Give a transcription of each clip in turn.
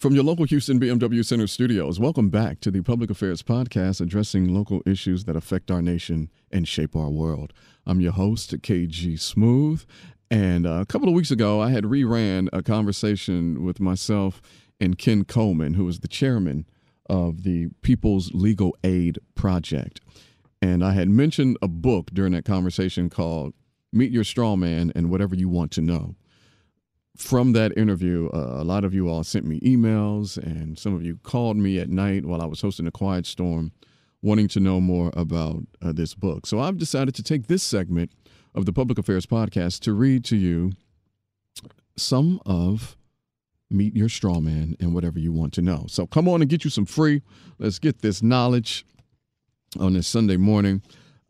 From your local Houston BMW Center studios, welcome back to the Public Affairs Podcast addressing local issues that affect our nation and shape our world. I'm your host, KG Smooth. And uh, a couple of weeks ago, I had reran a conversation with myself and Ken Coleman, who is the chairman of the People's Legal Aid Project. And I had mentioned a book during that conversation called Meet Your Straw Man and Whatever You Want to Know from that interview, uh, a lot of you all sent me emails, and some of you called me at night while I was hosting a quiet storm, wanting to know more about uh, this book. So I've decided to take this segment of the Public Affairs Podcast to read to you some of Meet Your Straw Man and whatever you want to know. So come on and get you some free. Let's get this knowledge on this Sunday morning.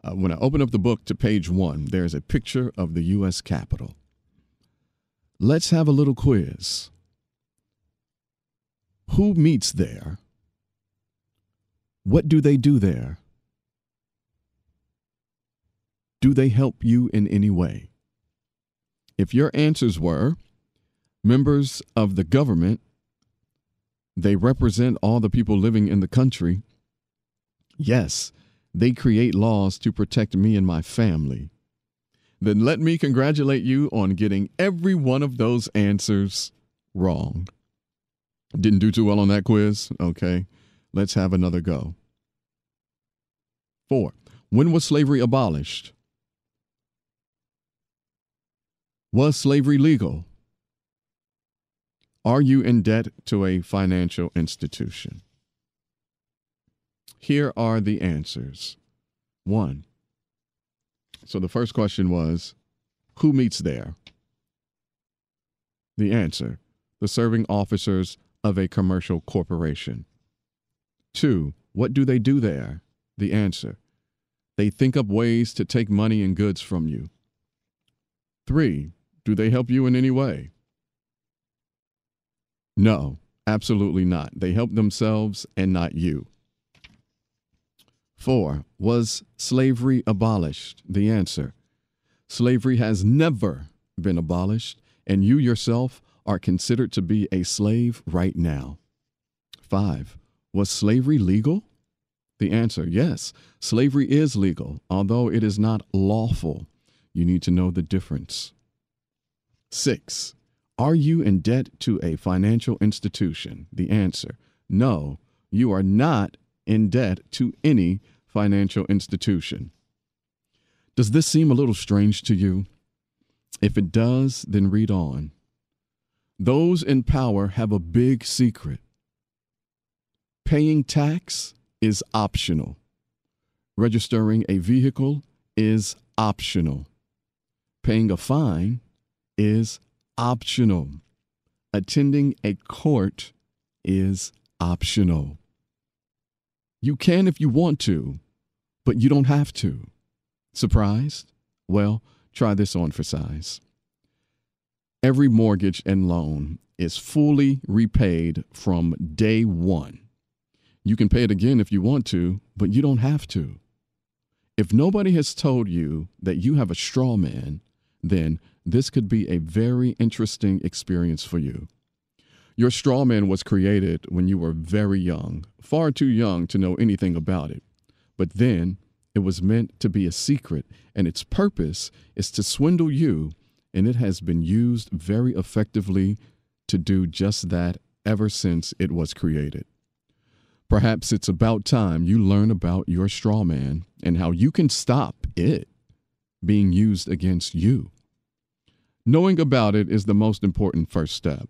Uh, when I open up the book to page one, there's a picture of the U.S. Capitol. Let's have a little quiz. Who meets there? What do they do there? Do they help you in any way? If your answers were members of the government, they represent all the people living in the country. Yes, they create laws to protect me and my family then let me congratulate you on getting every one of those answers wrong. Didn't do too well on that quiz? Okay, let's have another go. Four, when was slavery abolished? Was slavery legal? Are you in debt to a financial institution? Here are the answers. One, so the first question was who meets there? The answer the serving officers of a commercial corporation. Two, what do they do there? The answer they think up ways to take money and goods from you. Three, do they help you in any way? No, absolutely not. They help themselves and not you. Four, was slavery abolished? The answer slavery has never been abolished, and you yourself are considered to be a slave right now. Five, was slavery legal? The answer yes, slavery is legal, although it is not lawful. You need to know the difference. Six, are you in debt to a financial institution? The answer no, you are not in debt to any financial institution. Does this seem a little strange to you? If it does, then read on. Those in power have a big secret. Paying tax is optional. Registering a vehicle is optional. Paying a fine is optional. Attending a court is optional. You can if you want to, but you don't have to. Surprised? Well, try this on for size. Every mortgage and loan is fully repaid from day one. You can pay it again if you want to, but you don't have to. If nobody has told you that you have a straw man, then this could be a very interesting experience for you. Your straw man was created when you were very young, far too young to know anything about it. But then it was meant to be a secret, and its purpose is to swindle you, and it has been used very effectively to do just that ever since it was created. Perhaps it's about time you learn about your straw man and how you can stop it being used against you. Knowing about it is the most important first step.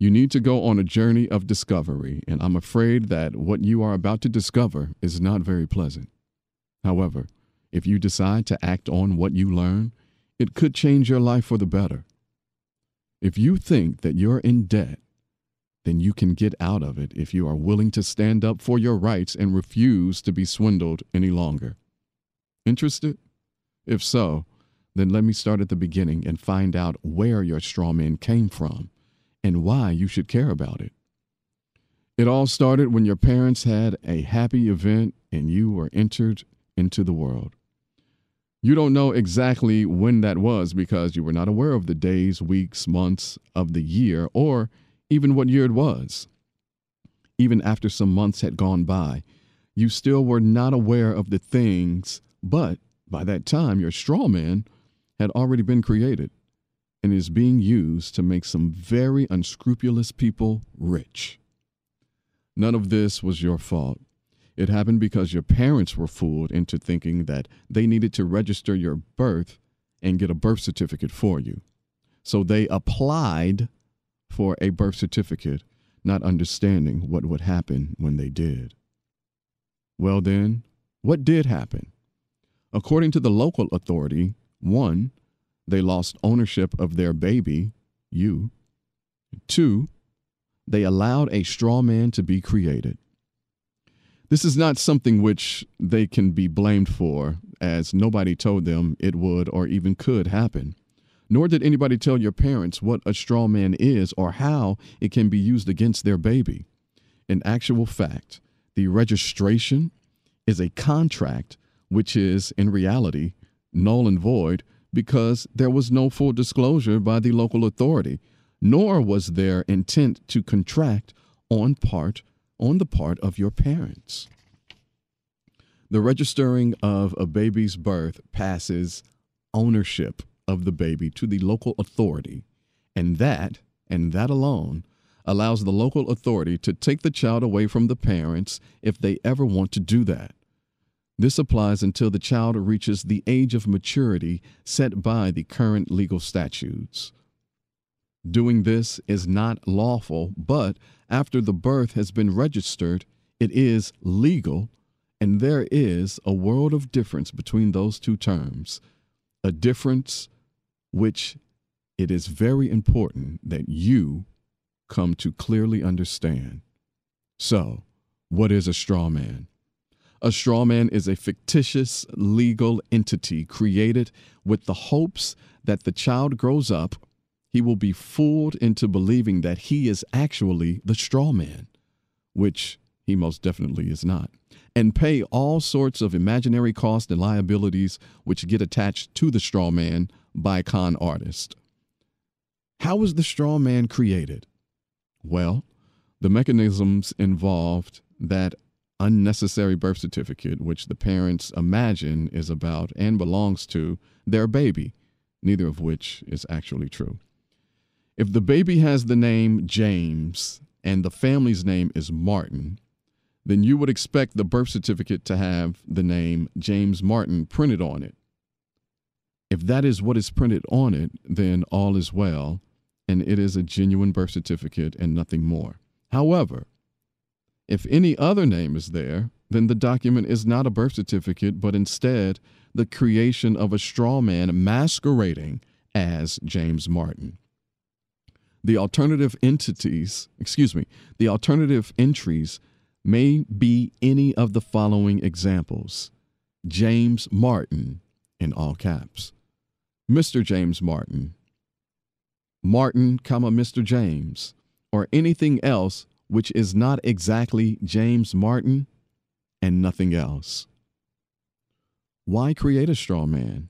You need to go on a journey of discovery, and I'm afraid that what you are about to discover is not very pleasant. However, if you decide to act on what you learn, it could change your life for the better. If you think that you're in debt, then you can get out of it if you are willing to stand up for your rights and refuse to be swindled any longer. Interested? If so, then let me start at the beginning and find out where your straw man came from and why you should care about it. It all started when your parents had a happy event and you were entered into the world. You don't know exactly when that was because you were not aware of the days, weeks, months of the year, or even what year it was. Even after some months had gone by, you still were not aware of the things, but by that time, your straw man had already been created and is being used to make some very unscrupulous people rich. None of this was your fault. It happened because your parents were fooled into thinking that they needed to register your birth and get a birth certificate for you. So they applied for a birth certificate, not understanding what would happen when they did. Well, then, what did happen? According to the local authority, one, they lost ownership of their baby, you. Two, they allowed a straw man to be created. This is not something which they can be blamed for, as nobody told them it would or even could happen. Nor did anybody tell your parents what a straw man is or how it can be used against their baby. In actual fact, the registration is a contract which is, in reality, null and void because there was no full disclosure by the local authority, nor was there intent to contract on part on the part of your parents. The registering of a baby's birth passes ownership of the baby to the local authority, and that, and that alone, allows the local authority to take the child away from the parents if they ever want to do that. This applies until the child reaches the age of maturity set by the current legal statutes. Doing this is not lawful, but after the birth has been registered, it is legal, and there is a world of difference between those two terms, a difference which it is very important that you come to clearly understand. So, what is a straw man? A straw man is a fictitious legal entity created with the hopes that the child grows up, he will be fooled into believing that he is actually the straw man, which he most definitely is not, and pay all sorts of imaginary costs and liabilities which get attached to the straw man by con artist. How was the straw man created? Well, the mechanisms involved that unnecessary birth certificate, which the parents imagine is about and belongs to their baby, neither of which is actually true. If the baby has the name James and the family's name is Martin, then you would expect the birth certificate to have the name James Martin printed on it. If that is what is printed on it, then all is well, and it is a genuine birth certificate and nothing more. However, if any other name is there, then the document is not a birth certificate, but instead the creation of a straw man masquerading as James Martin. The alternative entities, excuse me, the alternative entries may be any of the following examples James Martin in all caps, Mr. James Martin, Martin, comma, Mr. James, or anything else which is not exactly James Martin and nothing else. Why create a straw man?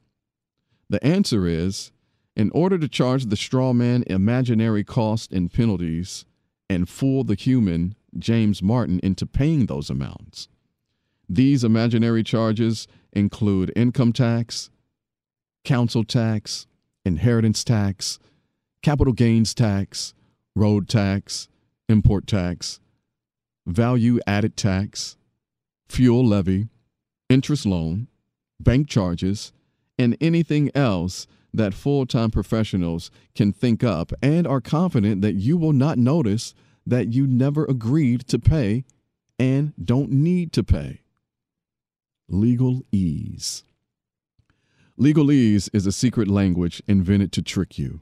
The answer is in order to charge the straw man imaginary costs and penalties and fool the human James Martin into paying those amounts. These imaginary charges include income tax, council tax, inheritance tax, capital gains tax, road tax, import tax, value added tax, fuel levy, interest loan, bank charges, and anything else that full time professionals can think up and are confident that you will not notice that you never agreed to pay and don't need to pay. Legalese. Legalese is a secret language invented to trick you.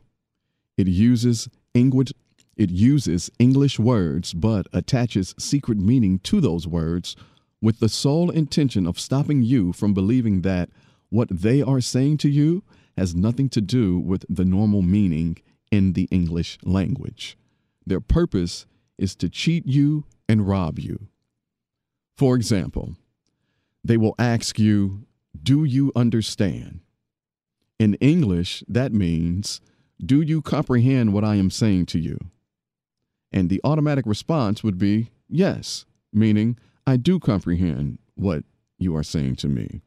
It uses English, it uses English words but attaches secret meaning to those words with the sole intention of stopping you from believing that what they are saying to you has nothing to do with the normal meaning in the English language. Their purpose is to cheat you and rob you. For example, they will ask you, Do you understand? In English, that means, Do you comprehend what I am saying to you? And the automatic response would be yes, meaning I do comprehend what you are saying to me.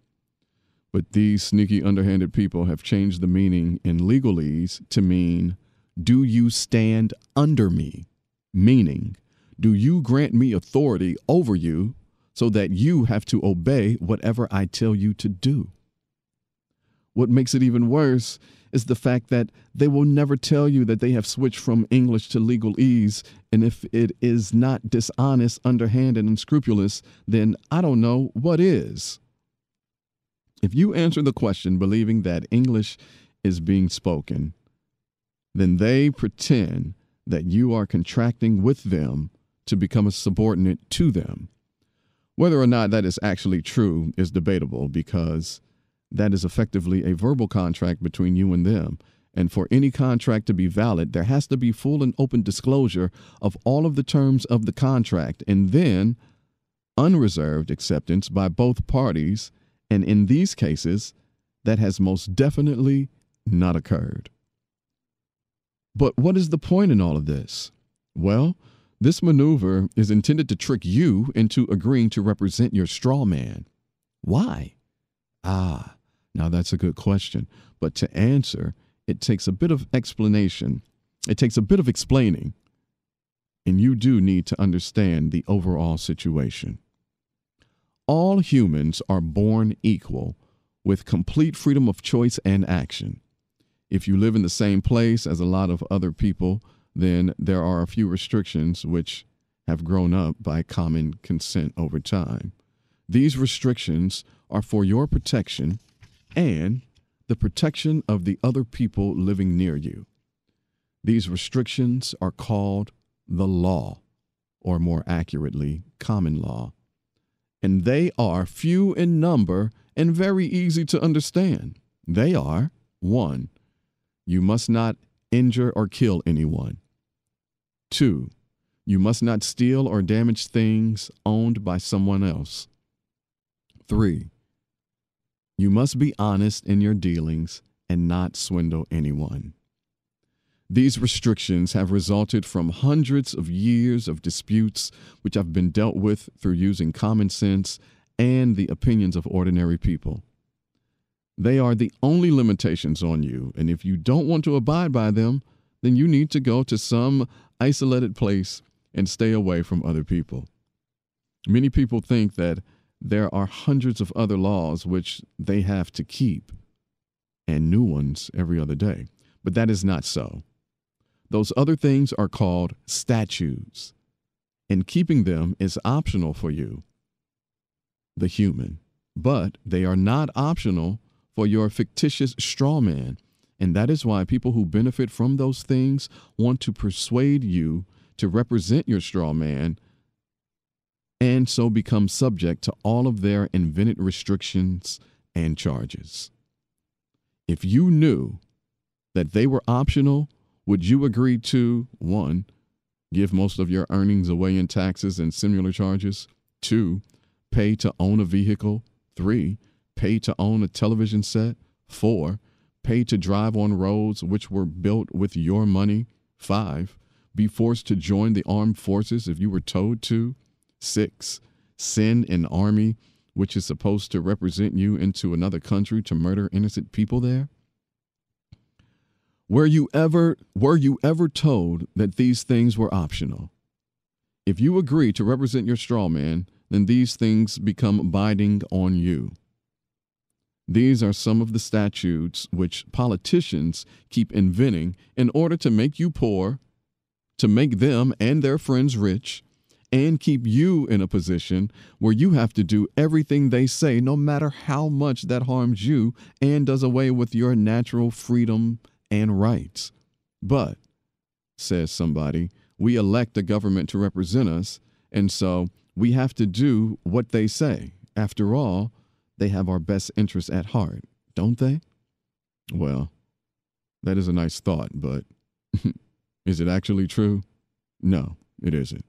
But these sneaky, underhanded people have changed the meaning in legalese to mean, do you stand under me? Meaning, do you grant me authority over you so that you have to obey whatever I tell you to do? What makes it even worse is the fact that they will never tell you that they have switched from English to legalese. And if it is not dishonest, underhanded, and unscrupulous, then I don't know what is. If you answer the question believing that English is being spoken, then they pretend that you are contracting with them to become a subordinate to them. Whether or not that is actually true is debatable because that is effectively a verbal contract between you and them. And for any contract to be valid, there has to be full and open disclosure of all of the terms of the contract and then unreserved acceptance by both parties. And in these cases, that has most definitely not occurred. But what is the point in all of this? Well, this maneuver is intended to trick you into agreeing to represent your straw man. Why? Ah, now, that's a good question. But to answer, it takes a bit of explanation, it takes a bit of explaining. And you do need to understand the overall situation. All humans are born equal with complete freedom of choice and action. If you live in the same place as a lot of other people, then there are a few restrictions which have grown up by common consent over time. These restrictions are for your protection and the protection of the other people living near you. These restrictions are called the law, or more accurately, common law. And they are few in number and very easy to understand. They are 1. You must not injure or kill anyone. 2. You must not steal or damage things owned by someone else. 3. You must be honest in your dealings and not swindle anyone. These restrictions have resulted from hundreds of years of disputes which have been dealt with through using common sense and the opinions of ordinary people. They are the only limitations on you, and if you don't want to abide by them, then you need to go to some isolated place and stay away from other people. Many people think that there are hundreds of other laws which they have to keep and new ones every other day. But that is not so. Those other things are called statutes, and keeping them is optional for you, the human. But they are not optional for your fictitious straw man. And that is why people who benefit from those things want to persuade you to represent your straw man and so become subject to all of their invented restrictions and charges. If you knew that they were optional, would you agree to one, give most of your earnings away in taxes and similar charges? Two, pay to own a vehicle? Three, pay to own a television set? Four, pay to drive on roads which were built with your money? Five, be forced to join the armed forces if you were told to? Six, send an army which is supposed to represent you into another country to murder innocent people there? Were you ever were you ever told that these things were optional? If you agree to represent your straw man, then these things become binding on you. These are some of the statutes which politicians keep inventing in order to make you poor, to make them and their friends rich, and keep you in a position where you have to do everything they say, no matter how much that harms you and does away with your natural freedom and rights. But, says somebody, we elect a government to represent us, and so we have to do what they say. After all, they have our best interests at heart, don't they? Well, that is a nice thought, but is it actually true? No, it isn't.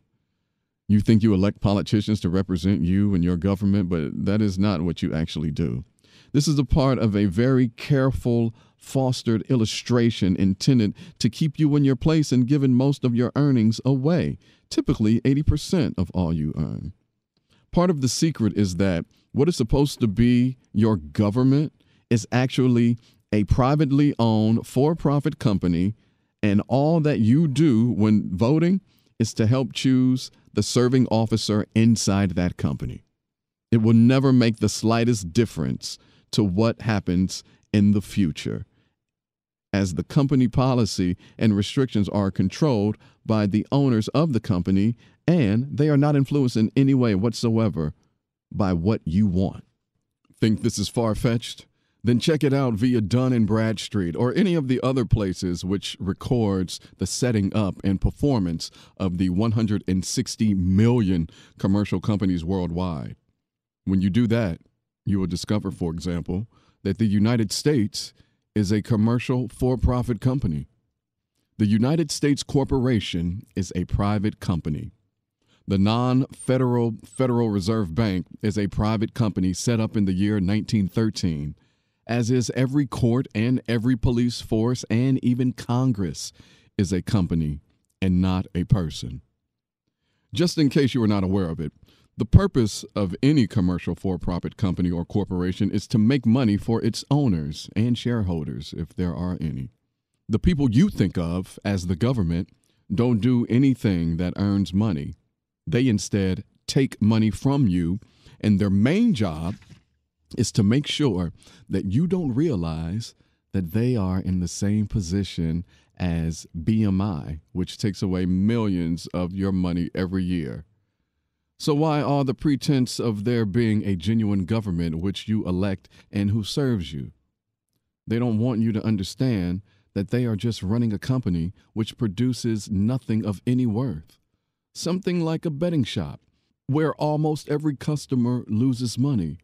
You think you elect politicians to represent you and your government, but that is not what you actually do. This is a part of a very careful, fostered illustration intended to keep you in your place and giving most of your earnings away, typically 80% of all you earn. Part of the secret is that what is supposed to be your government is actually a privately owned for profit company, and all that you do when voting is to help choose the serving officer inside that company. It will never make the slightest difference to what happens in the future, as the company policy and restrictions are controlled by the owners of the company, and they are not influenced in any way whatsoever by what you want. Think this is far fetched? Then check it out via Dun and Bradstreet or any of the other places which records the setting up and performance of the 160 million commercial companies worldwide. When you do that, you will discover, for example, that the United States is a commercial for profit company. The United States Corporation is a private company. The non federal Federal Reserve Bank is a private company set up in the year 1913, as is every court and every police force and even Congress is a company and not a person. Just in case you are not aware of it, the purpose of any commercial for profit company or corporation is to make money for its owners and shareholders, if there are any. The people you think of as the government don't do anything that earns money. They instead take money from you, and their main job is to make sure that you don't realize that they are in the same position as BMI, which takes away millions of your money every year. So, why all the pretense of there being a genuine government which you elect and who serves you? They don't want you to understand that they are just running a company which produces nothing of any worth. Something like a betting shop, where almost every customer loses money,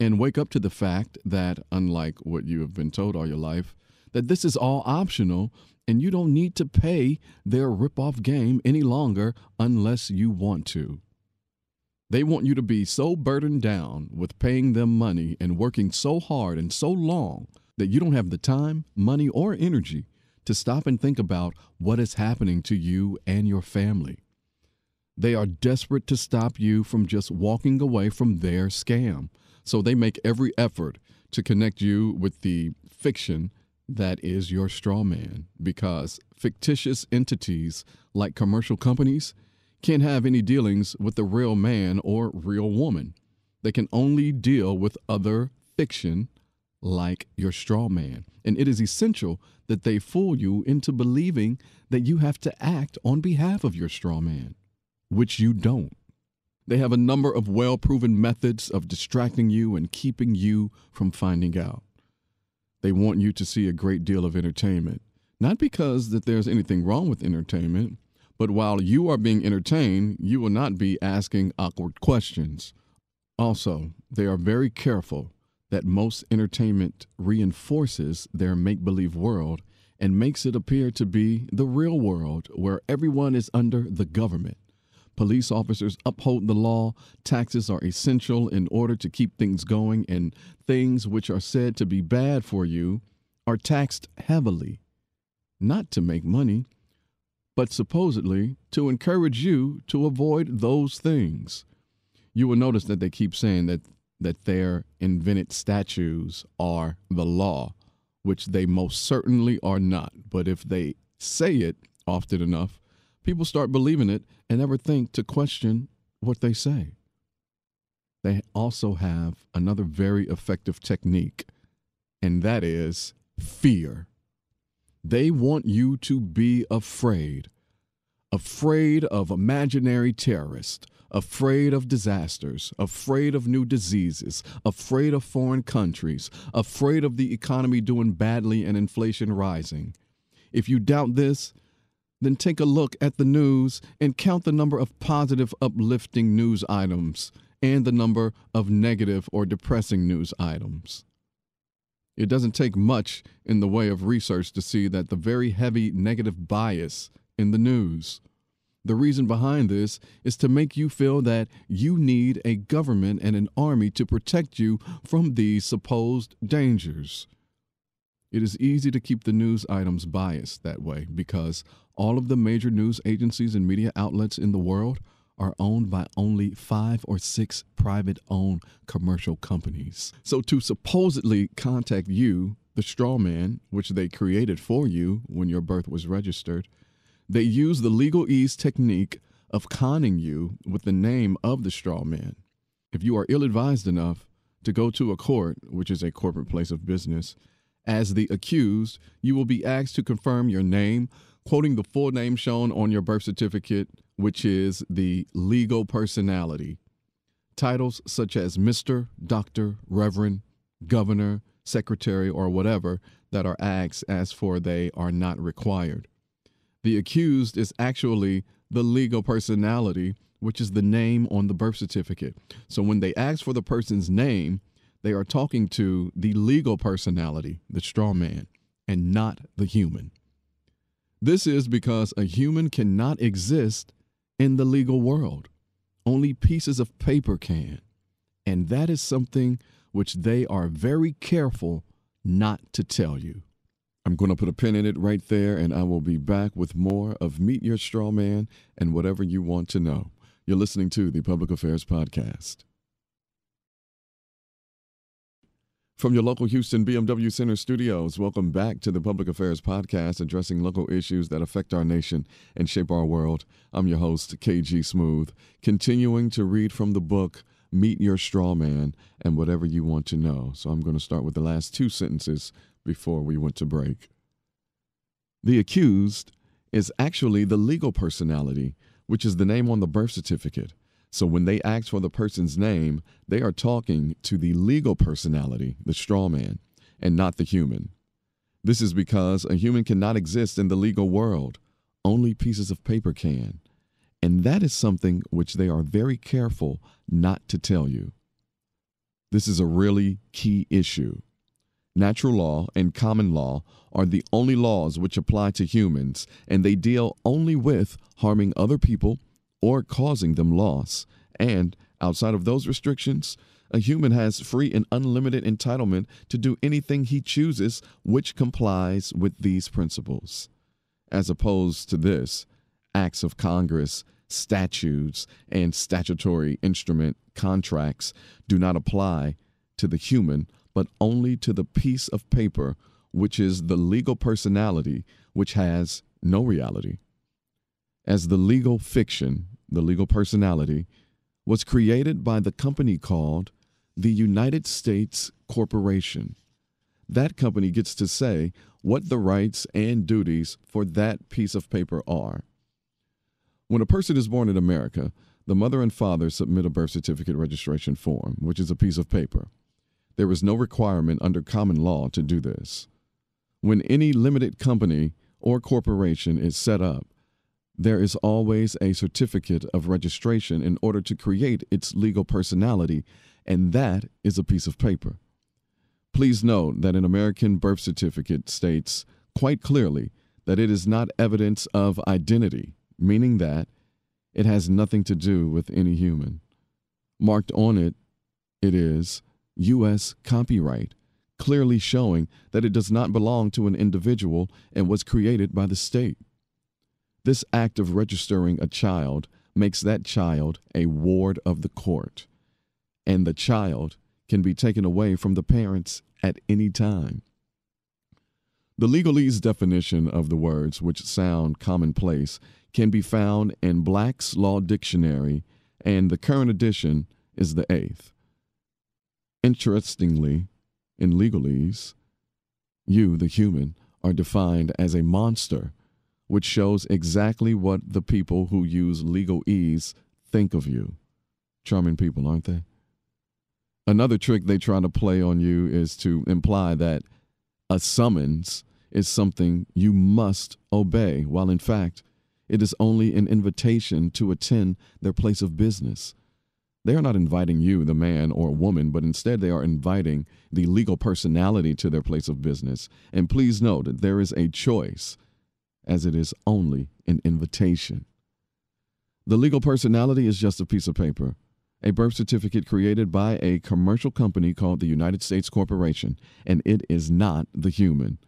and wake up to the fact that, unlike what you have been told all your life, that this is all optional and you don't need to pay their rip-off game any longer unless you want to. They want you to be so burdened down with paying them money and working so hard and so long that you don't have the time, money, or energy to stop and think about what is happening to you and your family. They are desperate to stop you from just walking away from their scam. So they make every effort to connect you with the fiction that is your straw man because fictitious entities like commercial companies can't have any dealings with the real man or real woman. They can only deal with other fiction like your straw man. And it is essential that they fool you into believing that you have to act on behalf of your straw man, which you don't. They have a number of well proven methods of distracting you and keeping you from finding out. They want you to see a great deal of entertainment, not because that there's anything wrong with entertainment, but while you are being entertained, you will not be asking awkward questions. Also, they are very careful that most entertainment reinforces their make believe world and makes it appear to be the real world where everyone is under the government. Police officers uphold the law. Taxes are essential in order to keep things going, and things which are said to be bad for you are taxed heavily. Not to make money, but supposedly to encourage you to avoid those things. You will notice that they keep saying that, that their invented statues are the law, which they most certainly are not. But if they say it often enough, people start believing it and never think to question what they say. They also have another very effective technique, and that is fear. They want you to be afraid. Afraid of imaginary terrorists, afraid of disasters, afraid of new diseases, afraid of foreign countries, afraid of the economy doing badly and inflation rising. If you doubt this, then take a look at the news and count the number of positive, uplifting news items and the number of negative or depressing news items. It doesn't take much in the way of research to see that the very heavy negative bias in the news, The reason behind this is to make you feel that you need a government and an army to protect you from these supposed dangers. It is easy to keep the news items biased that way because all of the major news agencies and media outlets in the world are owned by only five or six private owned commercial companies. So, to supposedly contact you, the straw man, which they created for you when your birth was registered, they use the legalese technique of conning you with the name of the straw man. If you are ill advised enough to go to a court, which is a corporate place of business, as the accused, you will be asked to confirm your name, quoting the full name shown on your birth certificate, which is the legal personality. Titles such as Mr., Doctor, Reverend, Governor, Secretary, or whatever that are asked as for they are not required. The accused is actually the legal personality, which is the name on the birth certificate. So when they ask for the person's name, they are talking to the legal personality, the straw man, and not the human. This is because a human cannot exist in the legal world. Only pieces of paper can. And that is something which they are very careful not to tell you. I'm going to put a pin in it right there, and I will be back with more of Meet Your Straw Man and whatever you want to know. You're listening to the Public Affairs Podcast. From your local Houston BMW Center studios, welcome back to the Public Affairs Podcast, addressing local issues that affect our nation and shape our world. I'm your host, KG Smooth, continuing to read from the book Meet Your Straw Man and Whatever You Want to Know. So I'm going to start with the last two sentences before we went to break. The accused is actually the legal personality, which is the name on the birth certificate. So when they ask for the person's name, they are talking to the legal personality, the straw man, and not the human. This is because a human cannot exist in the legal world. Only pieces of paper can. And that is something which they are very careful not to tell you. This is a really key issue. Natural law and common law are the only laws which apply to humans, and they deal only with harming other people or causing them loss. And outside of those restrictions, a human has free and unlimited entitlement to do anything he chooses which complies with these principles. As opposed to this, acts of Congress, statutes, and statutory instrument contracts do not apply to the human but only to the piece of paper which is the legal personality which has no reality. As the legal fiction, the legal personality, was created by the company called the United States Corporation. That company gets to say what the rights and duties for that piece of paper are. When a person is born in America, the mother and father submit a birth certificate registration form, which is a piece of paper. There is no requirement under common law to do this. When any limited company or corporation is set up, there is always a certificate of registration in order to create its legal personality, and that is a piece of paper. Please note that an American birth certificate states quite clearly that it is not evidence of identity, meaning that it has nothing to do with any human. Marked on it, it is U.S. copyright, clearly showing that it does not belong to an individual and was created by the state. This act of registering a child makes that child a ward of the court, and the child can be taken away from the parents at any time. The legalese definition of the words which sound commonplace can be found in Black's Law Dictionary, and the current edition is the eighth. Interestingly, in legalese, you, the human, are defined as a monster, which shows exactly what the people who use legalese think of you. Charming people, aren't they? Another trick they try to play on you is to imply that a summons is something you must obey, while in fact, it is only an invitation to attend their place of business. They are not inviting you, the man or woman, but instead they are inviting the legal personality to their place of business. And please note that there is a choice, as it is only an invitation. The legal personality is just a piece of paper, a birth certificate created by a commercial company called the United States Corporation, and it is not the human.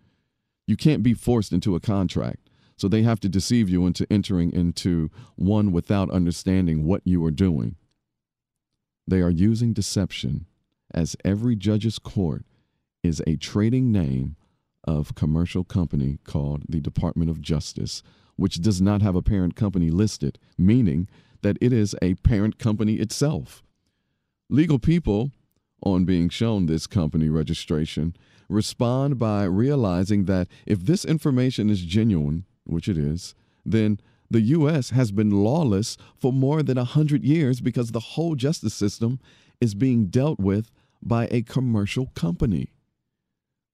You can't be forced into a contract, so they have to deceive you into entering into one without understanding what you are doing. They are using deception, as every judge's court is a trading name of commercial company called the Department of Justice, which does not have a parent company listed, meaning that it is a parent company itself. Legal people, on being shown this company registration, respond by realizing that if this information is genuine, which it is, then the U.S. has been lawless for more than a hundred years because the whole justice system is being dealt with by a commercial company.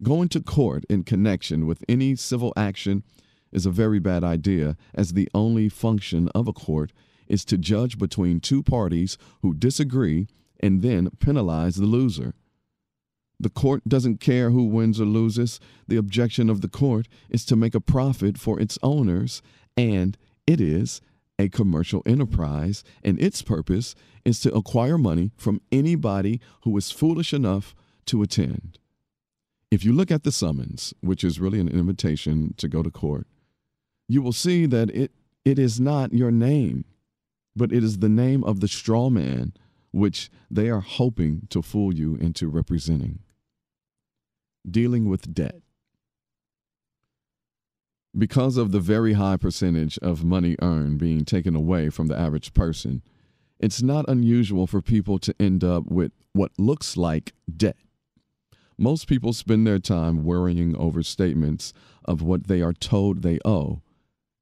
Going to court in connection with any civil action is a very bad idea, as the only function of a court is to judge between two parties who disagree and then penalize the loser. The court doesn't care who wins or loses. The objection of the court is to make a profit for its owners, and it is a commercial enterprise, and its purpose is to acquire money from anybody who is foolish enough to attend. If you look at the summons, which is really an invitation to go to court, you will see that it, it is not your name, but it is the name of the straw man which they are hoping to fool you into representing. Dealing with debt. Because of the very high percentage of money earned being taken away from the average person, it's not unusual for people to end up with what looks like debt. Most people spend their time worrying over statements of what they are told they owe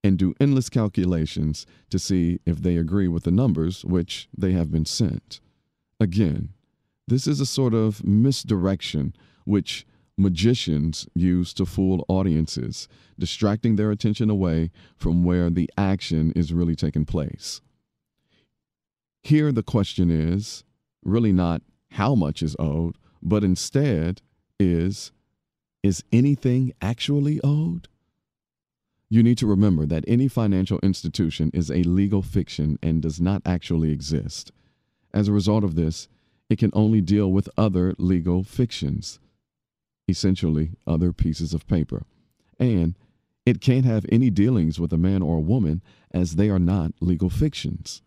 and do endless calculations to see if they agree with the numbers which they have been sent. Again, this is a sort of misdirection which magicians use to fool audiences, distracting their attention away from where the action is really taking place. Here, the question is really not how much is owed, but instead is is anything actually owed? You need to remember that any financial institution is a legal fiction and does not actually exist. As a result of this, it can only deal with other legal fictions, essentially, other pieces of paper. And it can't have any dealings with a man or a woman as they are not legal fictions.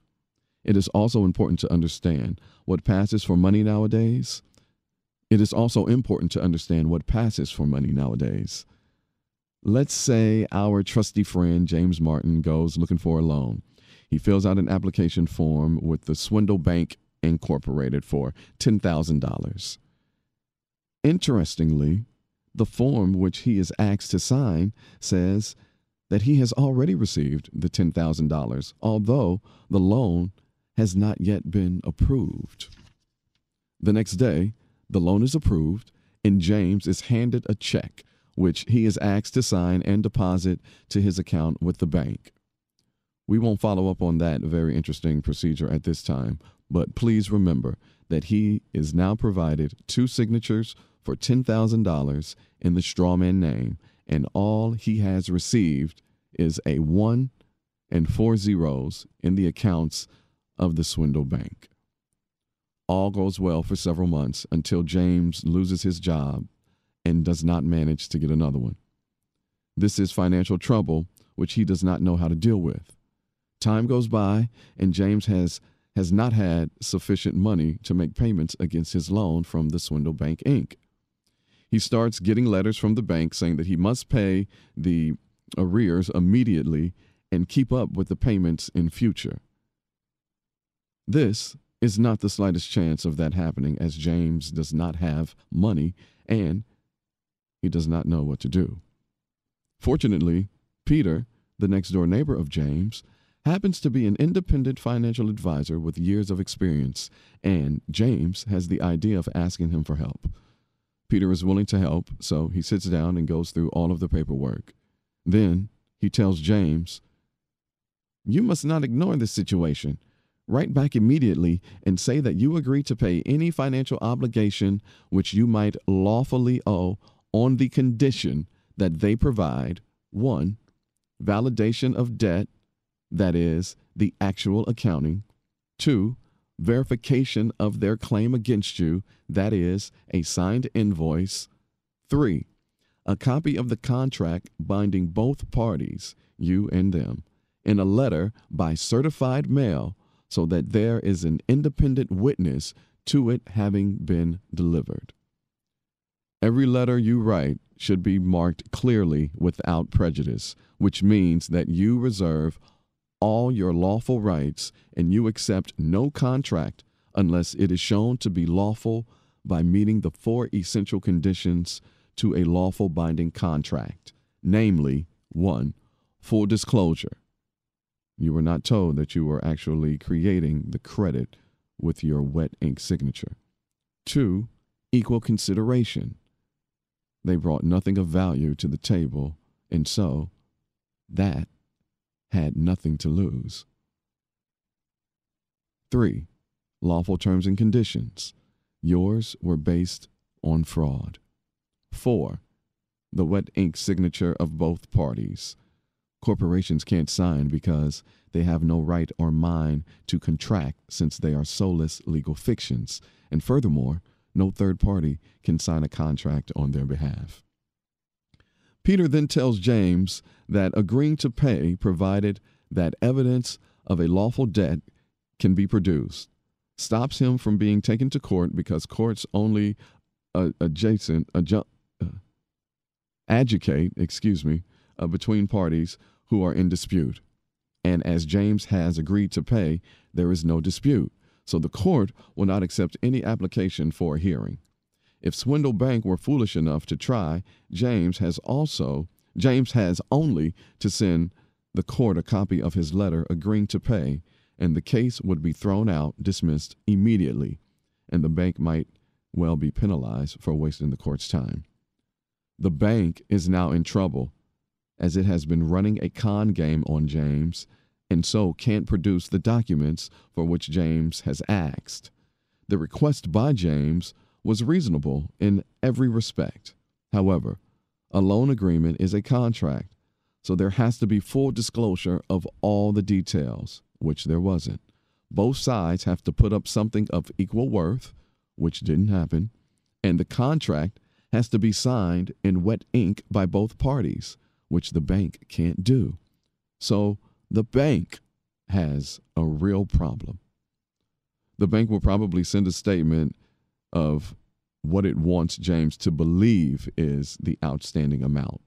It is also important to understand what passes for money nowadays. It is also important to understand what passes for money nowadays. Let's say our trusty friend James Martin goes looking for a loan. He fills out an application form with the Swindle Bank Incorporated for $10,000. Interestingly, the form which he is asked to sign says that he has already received the $10,000, although the loan has not yet been approved. The next day, the loan is approved, and James is handed a check which he is asked to sign and deposit to his account with the bank. We won't follow up on that very interesting procedure at this time, but please remember that he is now provided two signatures for $10,000 in the strawman name, and all he has received is a one and four zeros in the accounts of the Swindle Bank. All goes well for several months until James loses his job and does not manage to get another one. This is financial trouble which he does not know how to deal with. Time goes by, and James has, has not had sufficient money to make payments against his loan from the Swindle Bank Inc. He starts getting letters from the bank saying that he must pay the arrears immediately and keep up with the payments in future. This is not the slightest chance of that happening, as James does not have money and he does not know what to do. Fortunately, Peter, the next door neighbor of James, happens to be an independent financial advisor with years of experience, and James has the idea of asking him for help. Peter is willing to help, so he sits down and goes through all of the paperwork. Then he tells James, You must not ignore this situation. Write back immediately and say that you agree to pay any financial obligation which you might lawfully owe on the condition that they provide one, validation of debt that is, the actual accounting. Two, verification of their claim against you, that is, a signed invoice. Three, a copy of the contract binding both parties, you and them, in a letter by certified mail so that there is an independent witness to it having been delivered. Every letter you write should be marked clearly without prejudice, which means that you reserve all your lawful rights and you accept no contract unless it is shown to be lawful by meeting the four essential conditions to a lawful binding contract namely, one, full disclosure. You were not told that you were actually creating the credit with your wet ink signature. Two, equal consideration. They brought nothing of value to the table, and so that had nothing to lose. Three, lawful terms and conditions. Yours were based on fraud. Four, the wet ink signature of both parties. Corporations can't sign because they have no right or mind to contract since they are soulless legal fictions. And furthermore, no third party can sign a contract on their behalf. Peter then tells James that agreeing to pay provided that evidence of a lawful debt can be produced stops him from being taken to court because courts only uh, adjacent adju- uh, adjudicate, excuse me, uh, between parties who are in dispute. And as James has agreed to pay, there is no dispute. So the court will not accept any application for a hearing. If Swindle Bank were foolish enough to try, James has also James has only to send the court a copy of his letter agreeing to pay, and the case would be thrown out, dismissed immediately, and the bank might well be penalized for wasting the court's time. The bank is now in trouble as it has been running a con game on James and so can't produce the documents for which James has asked. The request by James was reasonable in every respect. However, a loan agreement is a contract, so there has to be full disclosure of all the details, which there wasn't. Both sides have to put up something of equal worth, which didn't happen, and the contract has to be signed in wet ink by both parties, which the bank can't do. So the bank has a real problem. The bank will probably send a statement of what it wants James to believe is the outstanding amount.